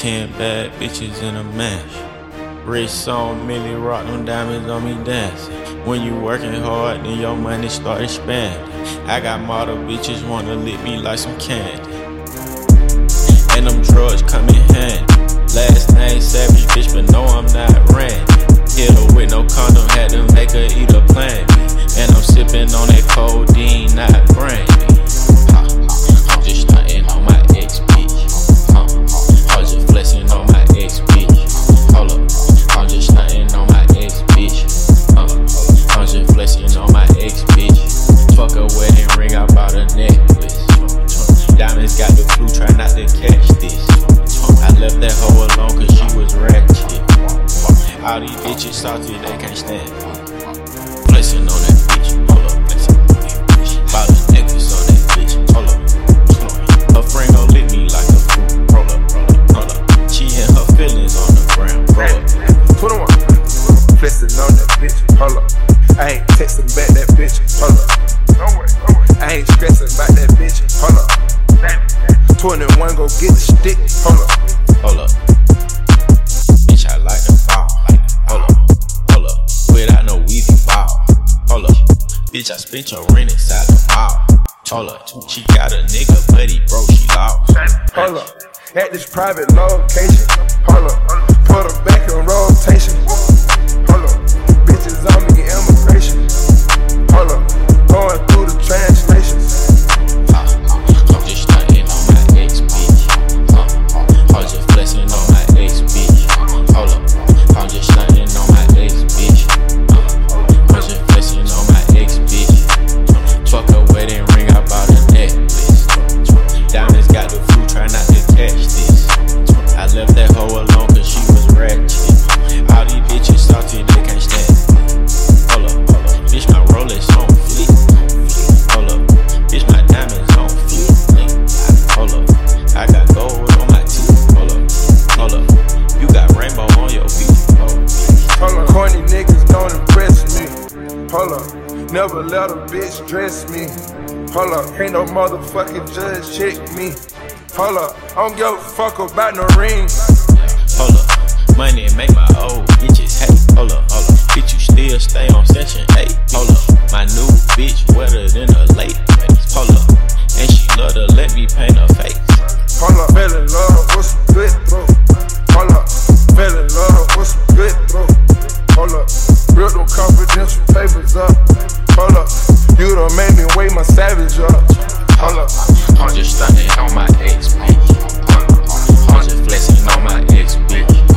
Ten bad bitches in a mash. Rich song, Milly rock them diamonds on me dancing. When you working hard, then your money start expanding. I got model bitches wanna lick me like some candy. And them drugs come in handy. Diamonds got the flu, try not to catch this. I left that hoe alone cause she was ratchet. All these bitches salty, they can't stand. Flexing on that bitch, hold up, on that bitch. Hold up. Her friend gon' me like a fruit, roll up. She and her feelings on the ground, roll up. On that bitch, hold up. I ain't texting back that bitch, hold up. 21 go get the stick, hold up. Hold up. Bitch, I like the ball. Hold up. Hold up. Without no weavy ball. Hold up. Bitch, I spent your rent inside the mall. Hold up. She got a nigga, but he broke, she lost. Hold up. At this private location. Hold up. Put her back in rotation. Hold up. Never let a bitch dress me. Hold up. Ain't no motherfucking judge check me. Hold up. I don't give a fuck about no rings. Hold up. Money make my old bitches hate. Hold up, hold up. Bitch, you still stay on section 8. Hold up. made me wake my savage up. Hold up, I'm just stunting on my ex, bitch. I'm just flexing on my ex, bitch.